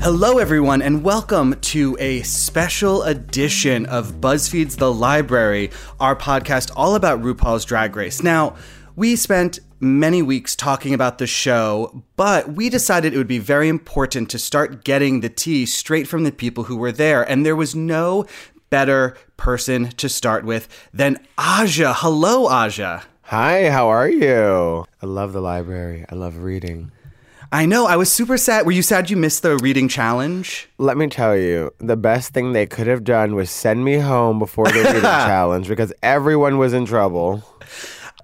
Hello, everyone, and welcome to a special edition of BuzzFeed's The Library, our podcast all about RuPaul's Drag Race. Now, we spent many weeks talking about the show, but we decided it would be very important to start getting the tea straight from the people who were there, and there was no better person to start with than Aja. Hello, Aja. Hi, how are you? I love the library. I love reading. I know. I was super sad. Were you sad you missed the reading challenge? Let me tell you, the best thing they could have done was send me home before the reading challenge because everyone was in trouble.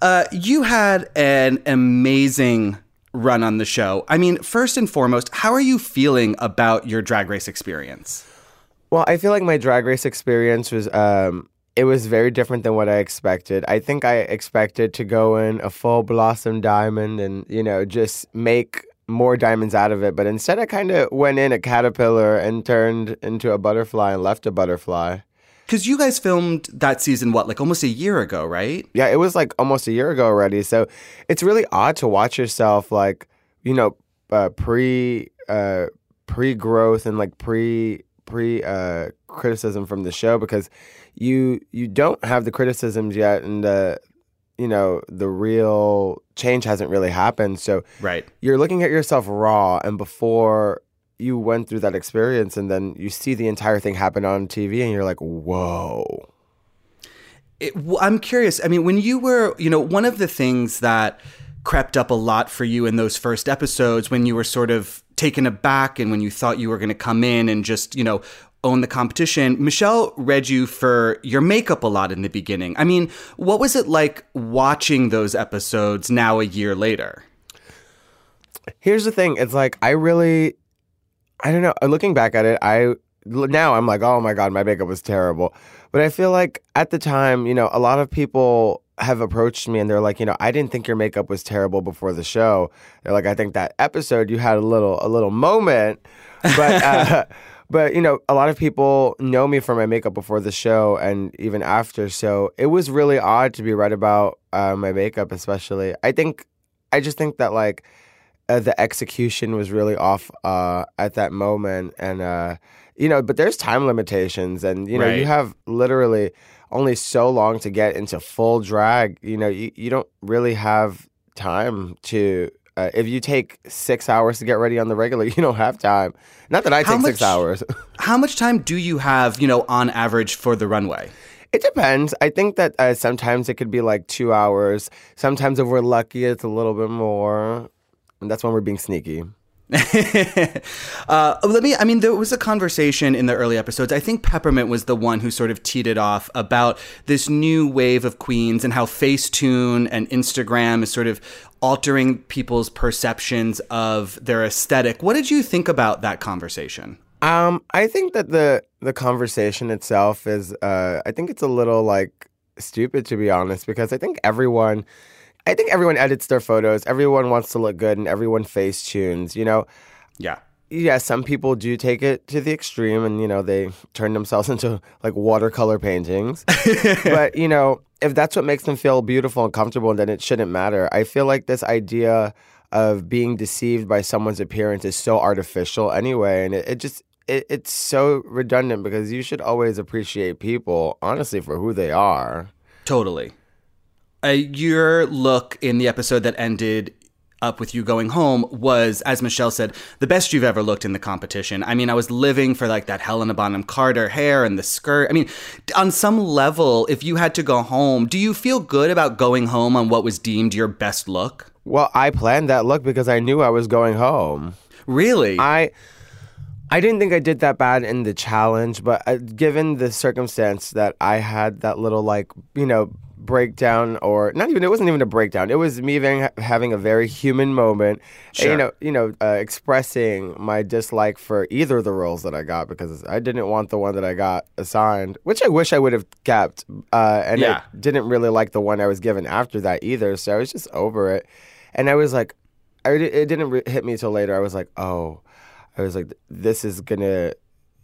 Uh, you had an amazing run on the show. I mean, first and foremost, how are you feeling about your drag race experience? Well, I feel like my drag race experience was um it was very different than what I expected. I think I expected to go in a full blossom diamond and, you know, just make more diamonds out of it. But instead, I kind of went in a caterpillar and turned into a butterfly and left a butterfly. Because you guys filmed that season, what, like almost a year ago, right? Yeah, it was like almost a year ago already. So it's really odd to watch yourself, like, you know, uh, pre uh, pre growth and like pre pre uh, criticism from the show because you you don't have the criticisms yet and the you know the real change hasn't really happened so Right. you're looking at yourself raw and before you went through that experience and then you see the entire thing happen on TV and you're like whoa It, I'm curious. I mean, when you were, you know, one of the things that crept up a lot for you in those first episodes when you were sort of taken aback and when you thought you were going to come in and just, you know, own the competition, Michelle read you for your makeup a lot in the beginning. I mean, what was it like watching those episodes now a year later? here's the thing it's like i really i don't know looking back at it i now i'm like oh my god my makeup was terrible but i feel like at the time you know a lot of people have approached me and they're like you know i didn't think your makeup was terrible before the show. They're like i think that episode you had a little a little moment. But uh but you know a lot of people know me for my makeup before the show and even after so it was really odd to be right about uh, my makeup especially. I think i just think that like uh, the execution was really off uh, at that moment, and uh, you know, but there's time limitations, and you know, you have literally only so long to get into full drag. You know, you, you don't really have time to. Uh, if you take six hours to get ready on the regular, you don't have time. Not that I How take six hours. How much time do you have, you know, on average for the runway? It depends. I think that uh, sometimes it could be like two hours. Sometimes if we're lucky, it's a little bit more. And that's when we're being sneaky. uh, let me. I mean, there was a conversation in the early episodes. I think Peppermint was the one who sort of teed it off about this new wave of queens and how Facetune and Instagram is sort of altering people's perceptions of their aesthetic. What did you think about that conversation? Um, I think that the the conversation itself is uh I think it's a little like stupid to be honest because I think everyone I think everyone edits their photos, everyone wants to look good and everyone face tunes, you know. Yeah. Yeah, some people do take it to the extreme and you know they turn themselves into like watercolor paintings. but, you know, if that's what makes them feel beautiful and comfortable then it shouldn't matter. I feel like this idea of being deceived by someone's appearance is so artificial anyway and it, it just it, it's so redundant because you should always appreciate people honestly for who they are. Totally. Uh, your look in the episode that ended up with you going home was, as Michelle said, the best you've ever looked in the competition. I mean, I was living for like that Helena Bonham Carter hair and the skirt. I mean, on some level, if you had to go home, do you feel good about going home on what was deemed your best look? Well, I planned that look because I knew I was going home. Really? I I didn't think I did that bad in the challenge, but uh, given the circumstance that I had that little like you know breakdown or not even it wasn't even a breakdown. It was me having, having a very human moment. and, you know, you know, uh, expressing my dislike for either of the roles that I got because I didn't want the one that I got assigned, which I wish I would have kept. Uh, and Yeah. I didn't really like the one I was given after that either. So I was just over it, and I was like, I, it didn't hit me till later. I was like, oh. I was like, this is gonna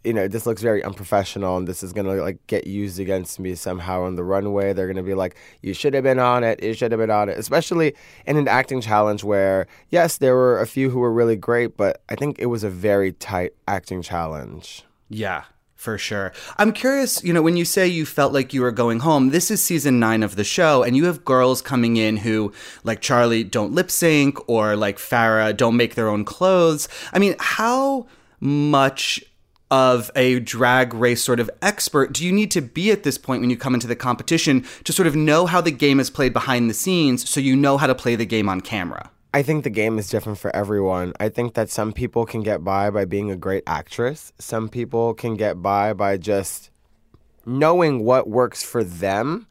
you know, this looks very unprofessional and this is going to like get used against me somehow on the runway. They're going to be like, you should have been on it. You should have been on it. Especially in an acting challenge where, yes, there were a few who were really great, but I think it was a very tight acting challenge. Yeah. For sure. I'm curious, you know, when you say you felt like you were going home, this is season nine of the show, and you have girls coming in who, like Charlie, don't lip sync, or like Farrah, don't make their own clothes. I mean, how much of a drag race sort of expert do you need to be at this point when you come into the competition to sort of know how the game is played behind the scenes so you know how to play the game on camera? I think the game is different for everyone. I think that some people can get by by being a great actress. Some people can get by by just knowing what works for them.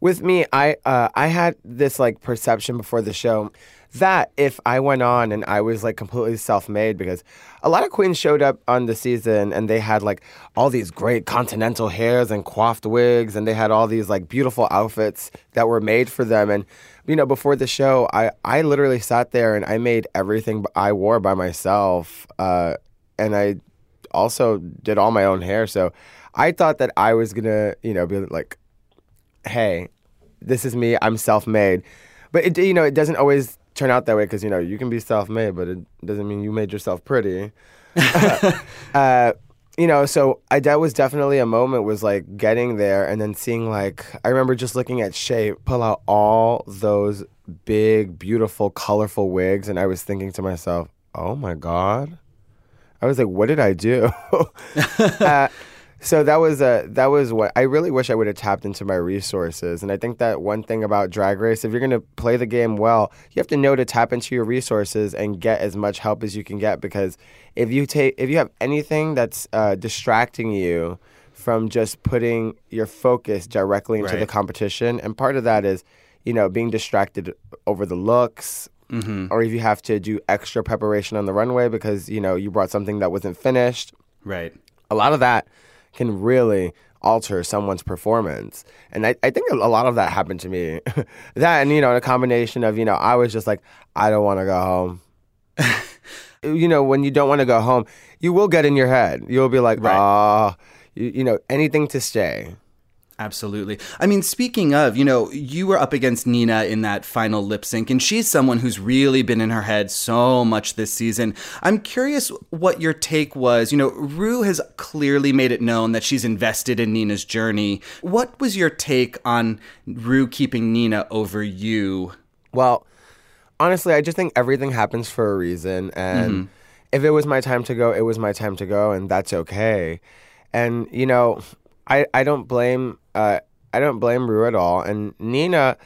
With me, I uh, I had this like perception before the show that if I went on and I was like completely self-made because a lot of queens showed up on the season and they had like all these great continental hairs and coiffed wigs and they had all these like beautiful outfits that were made for them and you know, before the show, I, I literally sat there and I made everything I wore by myself. Uh, and I also did all my own hair. So I thought that I was going to, you know, be like, hey, this is me. I'm self made. But, it, you know, it doesn't always turn out that way because, you know, you can be self made, but it doesn't mean you made yourself pretty. uh, you know, so I that was definitely a moment was like getting there and then seeing like I remember just looking at Shea pull out all those big, beautiful, colorful wigs, and I was thinking to myself, "Oh my god." I was like, "What did I do?" uh, so that was a that was what I really wish I would have tapped into my resources. And I think that one thing about Drag Race, if you're going to play the game well, you have to know to tap into your resources and get as much help as you can get. Because if you take if you have anything that's uh, distracting you from just putting your focus directly into Right. the competition, and part of that is, you know, being distracted over the looks. Or if you have to do extra preparation on the runway because you know you brought something that wasn't finished, Right. a lot of that can really alter someone's performance. And I, I think a lot of that happened to me. that and, you know, a combination of, you know, I was just like, I don't want to go home. you know, when you don't want to go home, you will get in your head. You'll be like, Right. ah, you, you know, anything to stay. Absolutely. I mean, speaking of, you know, you were up against Nina in that final lip sync, and she's someone who's really been in her head so much this season. I'm curious what your take was. You know, Rue has clearly made it known that she's invested in Nina's journey. What was your take on Rue keeping Nina over you? Well, honestly, I just think everything happens for a reason. And mm-hmm. if it was my time to go, it was my time to go, and that's okay. And, you know, I, I don't blame uh, I don't blame Rue at all. And Nina,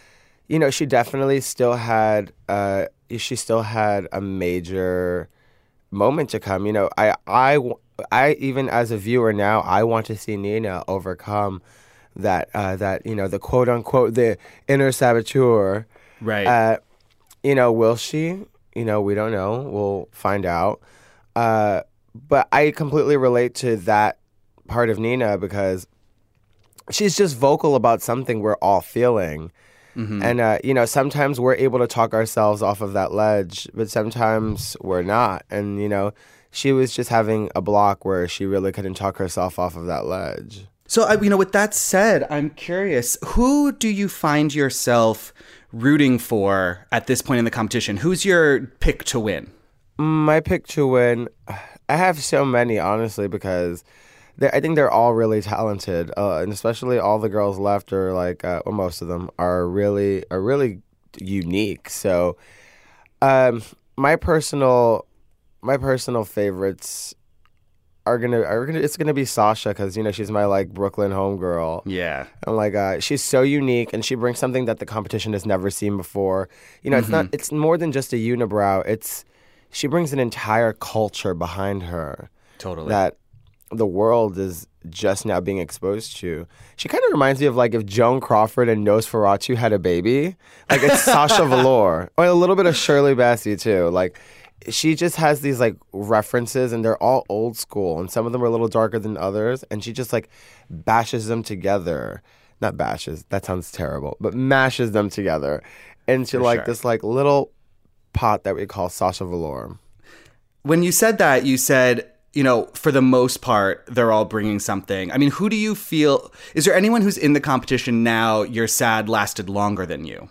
you know, she definitely still had uh, she still had a major moment to come. You know, I I I even as a viewer now, I want to see Nina overcome that uh, that you know the quote unquote the inner saboteur. Right. Uh, you know, will she? You know, we don't know. We'll find out. Uh, but I completely relate to that part of Nina because she's just vocal about something we're all feeling. And, uh, you know, sometimes we're able to talk ourselves off of that ledge, but sometimes we're not. And, you know, she was just having a block where she really couldn't talk herself off of that ledge. So, I- you know, with that said, I'm curious who do you find yourself rooting for at this point in the competition? Who's your pick to win? My pick to win, I have so many, honestly, because I think they're all really talented, uh, and especially all the girls left are like, uh, well, most of them are really are really unique. So, um, my personal my personal favorites are gonna are gonna it's gonna be Sasha because you know she's my like Brooklyn homegirl. Yeah. And like uh, she's so unique, and she brings something that the competition has never seen before. You know, it's not. It's more than just a unibrow. It's she brings an entire culture behind her Totally. that the world is just now being exposed to. She kind of reminds me of like if Joan Crawford and Nosferatu had a baby. Like it's Sasha Velour, or a little bit of Shirley Bassey too. Like she just has these like references, and they're all old school, and some of them are a little darker than others, and she just like bashes them together. Not bashes. That sounds terrible, but mashes them together into like sure. this like little pot that we call Sasha Velour. when you said that, you said you know, for the most part, they're all bringing something. I mean, who do you feel? Is there anyone who's in the competition now? You're sad lasted longer than you.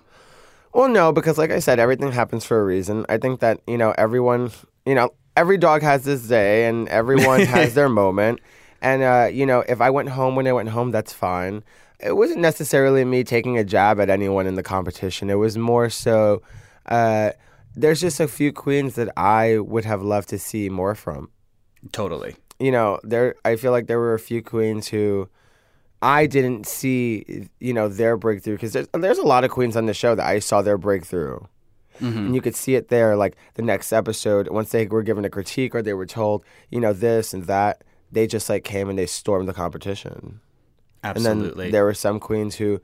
Well, no, because like I said, everything happens for a reason. I think that you know everyone, you know, every dog has this day, and everyone has their moment. And uh, you know, if I went home when I went home, that's fine. It wasn't necessarily me taking a jab at anyone in the competition. It was more so. Uh, there's just a few queens that I would have loved to see more from. Totally. You know, there. I feel like there were a few queens who I didn't see, you know, their breakthrough because there's there's a lot of queens on the show that I saw their breakthrough, Mm-hmm. and you could see it there. Like the next episode, once they were given a critique or they were told, you know, this and that, they just like came and they stormed the competition. Absolutely. And then there were some queens who,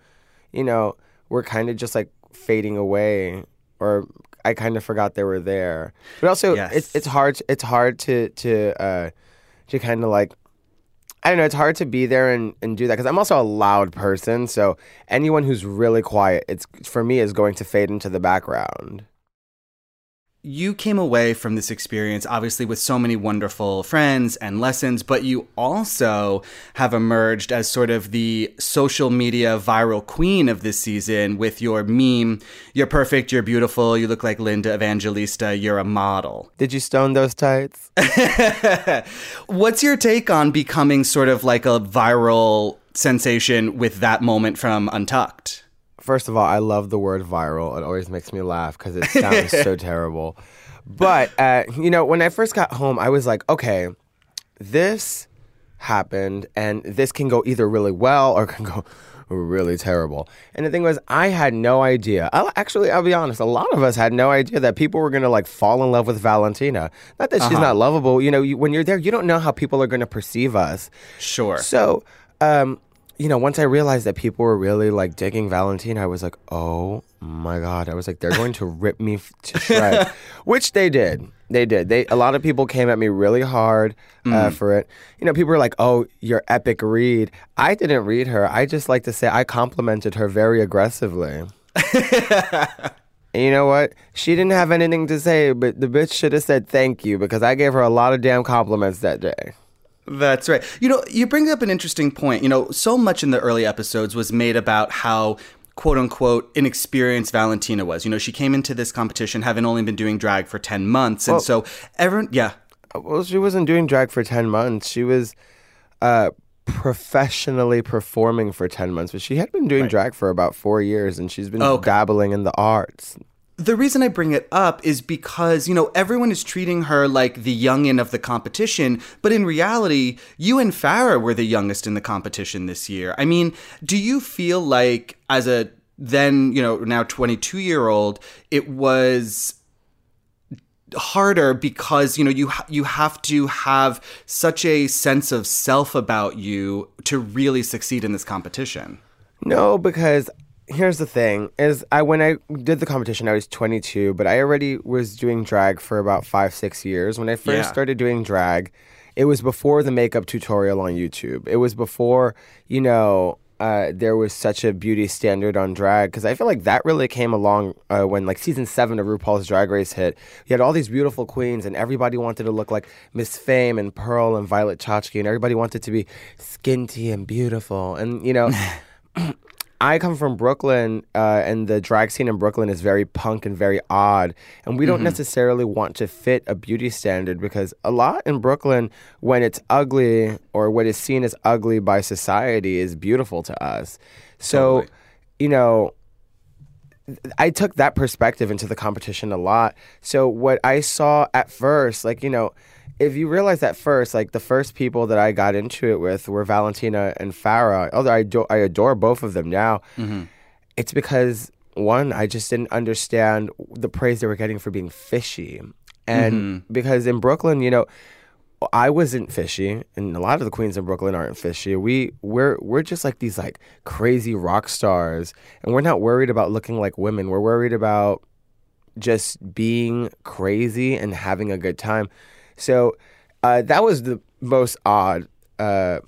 you know, were kind of just like fading away, or I kind of forgot they were there. But also, Yes. it's it's hard it's hard to to uh, to kind of like I don't know. It's hard to be there and, and do that because I'm also a loud person. So anyone who's really quiet, it's for me is going to fade into the background. You came away from this experience obviously with so many wonderful friends and lessons, but you also have emerged as sort of the social media viral queen of this season with your meme. You're perfect, you're beautiful, you look like Linda Evangelista, you're a model. Did you stone those tights? What's your take on becoming sort of like a viral sensation with that moment from Untucked? First of all, I love the word viral. It always makes me laugh because it sounds so terrible. But uh, you know, when I first got home, I was like, okay, this happened, and this can go either really well or can go really terrible. And the thing was, I had no idea. I'll, actually, I'll be honest. A lot of us had no idea that people were gonna like fall in love with Valentina. Not that she's not lovable. You know, you, when you're there, you don't know how people are gonna perceive us. Sure. So, um, you know, once I realized that people were really like digging Valentina, I was like, oh my god! I was like, they're going to rip me f- to shreds, which they did. They did. They a lot of people came at me really hard uh, for it. You know, people were like, "Oh, your epic read." I didn't read her. I just like to say I complimented her very aggressively. And you know what? She didn't have anything to say, but the bitch should have said thank you because I gave her a lot of damn compliments that day. That's right. You know, you bring up an interesting point. You know, so much in the early episodes was made about how quote unquote inexperienced Valentina was. You know, she came into this competition having only been doing drag for 10 months. And Well- so everyone, yeah. Well, she wasn't doing drag for 10 months. She was uh, professionally performing for 10 months, but she had been doing drag for about four years and she's been Okay. dabbling in the arts. The reason I bring it up is because, you know, everyone is treating her like the youngin of the competition, but in reality, you and Farrah were the youngest in the competition this year. I mean, do you feel like as a then, you know, now 22 year old, it was harder because you know you ha- you have to have such a sense of self about you to really succeed in this competition. No, because here's the thing: is I when I did the competition, I was 22, but I already was doing drag for about five, six years. When I first Yeah. started doing drag, it was before the makeup tutorial on YouTube. It was before you know. Uh, there was such a beauty standard on drag because I feel like that really came along uh, when like season seven of RuPaul's Drag Race hit. You had all these beautiful queens, and everybody wanted to look like Miss Fame and Pearl and Violet Chachki, and everybody wanted to be skinty and beautiful. And you know, I come from Brooklyn, uh, and the drag scene in Brooklyn is very punk and very odd. And we don't necessarily want to fit a beauty standard because a lot in Brooklyn, when it's ugly or what is seen as ugly by society, is beautiful to us. So, Totally. you know, I took that perspective into the competition a lot. So what I saw at first, like you know, if you realize at first, like the first people that I got into it with were Valentina and Farrah. Although I do, I adore both of them now. Mm-hmm. It's because one, I just didn't understand the praise they were getting for being fishy, and mm-hmm. because in Brooklyn, you know. I wasn't fishy, and a lot of the queens in Brooklyn aren't fishy. We we're we're just like these like crazy rock stars, and we're not worried about looking like women. We're worried about just being crazy and having a good time. So uh, that was the most odd uh,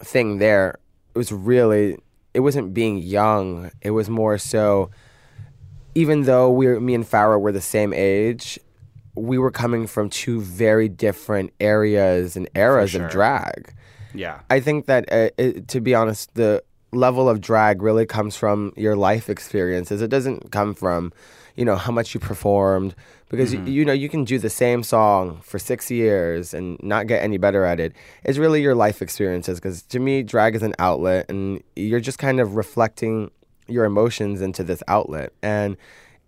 thing there. It was really it wasn't being young. It was more so even though we were, me and Farrah were the same age, we were coming from two very different areas and eras sure. of drag. Yeah. I think that, uh, it, to be honest, the level of drag really comes from your life experiences. It doesn't come from, you know, how much you performed. Because, you, mm-hmm. you know, you can do the same song for six years and not get any better at it. It's really your life experiences. Because to me, drag is an outlet, and you're just kind of reflecting your emotions into this outlet. And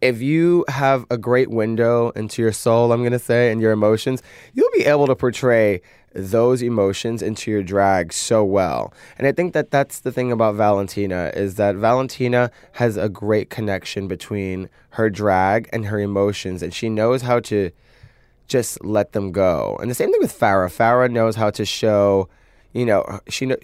if you have a great window into your soul, I'm going to say, and your emotions, you'll be able to portray those emotions into your drag so well. And I think that that's the thing about Valentina is that Valentina has a great connection between her drag and her emotions and she knows how to just let them go. And the same thing with Farrah. Farrah knows how to show, you know, she know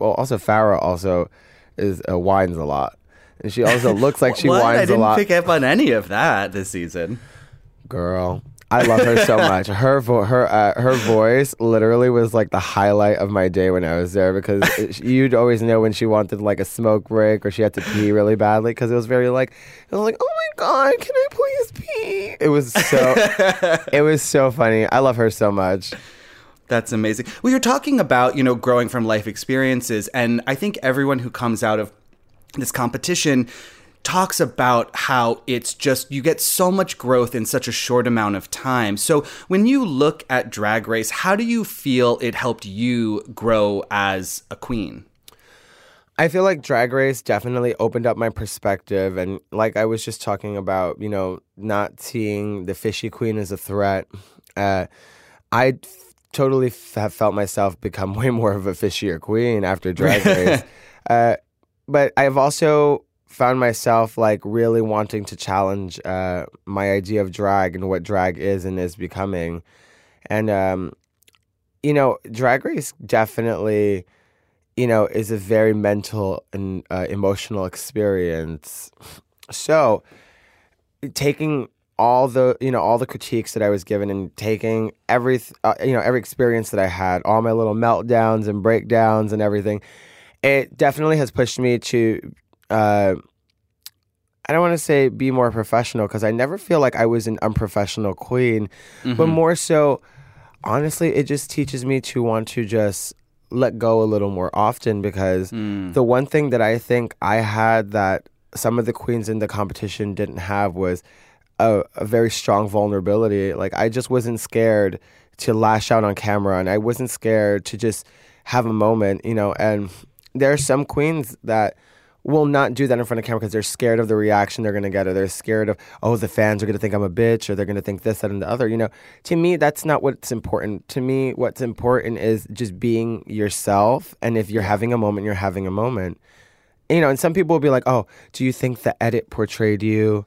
well also Farrah also is uh, whines a lot. And she also looks like she whines I didn't pick up on any of that this season. Girl, I love her so much. Her vo- her uh, her voice literally was like the highlight of my day when I was there because it, you'd always know when she wanted like a smoke break or she had to pee really badly because it was very like it was like oh my god can I please pee? It was so it was so funny. I love her so much. That's amazing. Well, you're talking about, you know, growing from life experiences. And I think everyone who comes out of this competition talks about how it's just you get so much growth in such a short amount of time. So when you look at Drag Race, how do you feel it helped you grow as a queen? I feel like Drag Race definitely opened up my perspective. And like I was just talking about, you know, not seeing the fishy queen as a threat. Uh, I f- totally f- have felt myself become way more of a fishier queen after Drag Race. uh, but I've also found myself like really wanting to challenge uh, my idea of drag and what drag is and is becoming. And, um, you know, Drag Race definitely you know, is a very mental and uh, emotional experience. So, taking all the you know all the critiques that I was given and taking every uh, you know every experience that I had, all my little meltdowns and breakdowns and everything, it definitely has pushed me to. Uh, I don't want to say be more professional because I never feel like I was an unprofessional queen, but more so, honestly, it just teaches me to want to just let go a little more often because the one thing that I think I had that some of the queens in the competition didn't have was a, a very strong vulnerability. Like I just wasn't scared to lash out on camera and I wasn't scared to just have a moment, you know, and there are some queens that will not do that in front of camera because they're scared of the reaction they're going to get or they're scared of oh the fans are going to think i'm a bitch or they're going to think this that and the other you know? To me that's not what's important. To me what's important is just being yourself and if you're having a moment you're having a moment. You know and some people will be like oh do you think the edit portrayed you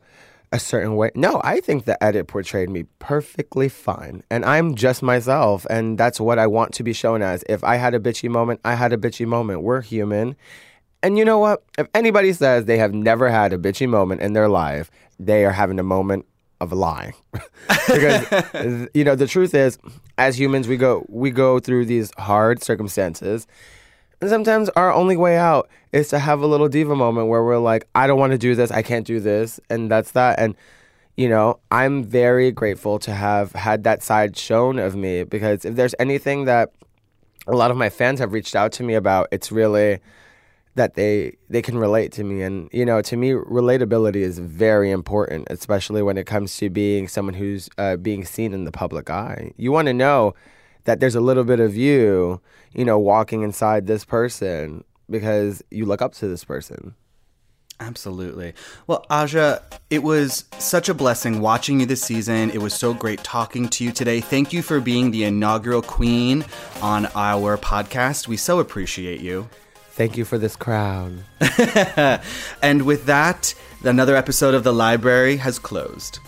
a certain way? No i think the edit portrayed me perfectly fine and i'm just myself and that's what i want to be shown as. If i had a bitchy moment i had a bitchy moment. We're human and you know what? If anybody says they have never had a bitchy moment in their life, they are having a moment of lying. because you know, the truth is as humans we go we go through these hard circumstances. And sometimes our only way out is to have a little diva moment where we're like, I don't want to do this, I can't do this, and that's that. And you know, I'm very grateful to have had that side shown of me because if there's anything that a lot of my fans have reached out to me about, it's really that they they can relate to me and you know to me relatability is very important especially when it comes to being someone who's uh, being seen in the public eye you want to know that there's a little bit of you you know walking inside this person because you look up to this person Absolutely. Well, Aja, it was such a blessing watching you this season. It was so great talking to you today. Thank you for being the inaugural queen on our podcast. We so appreciate you. Thank you for this crown and with that, another episode of The Library has closed.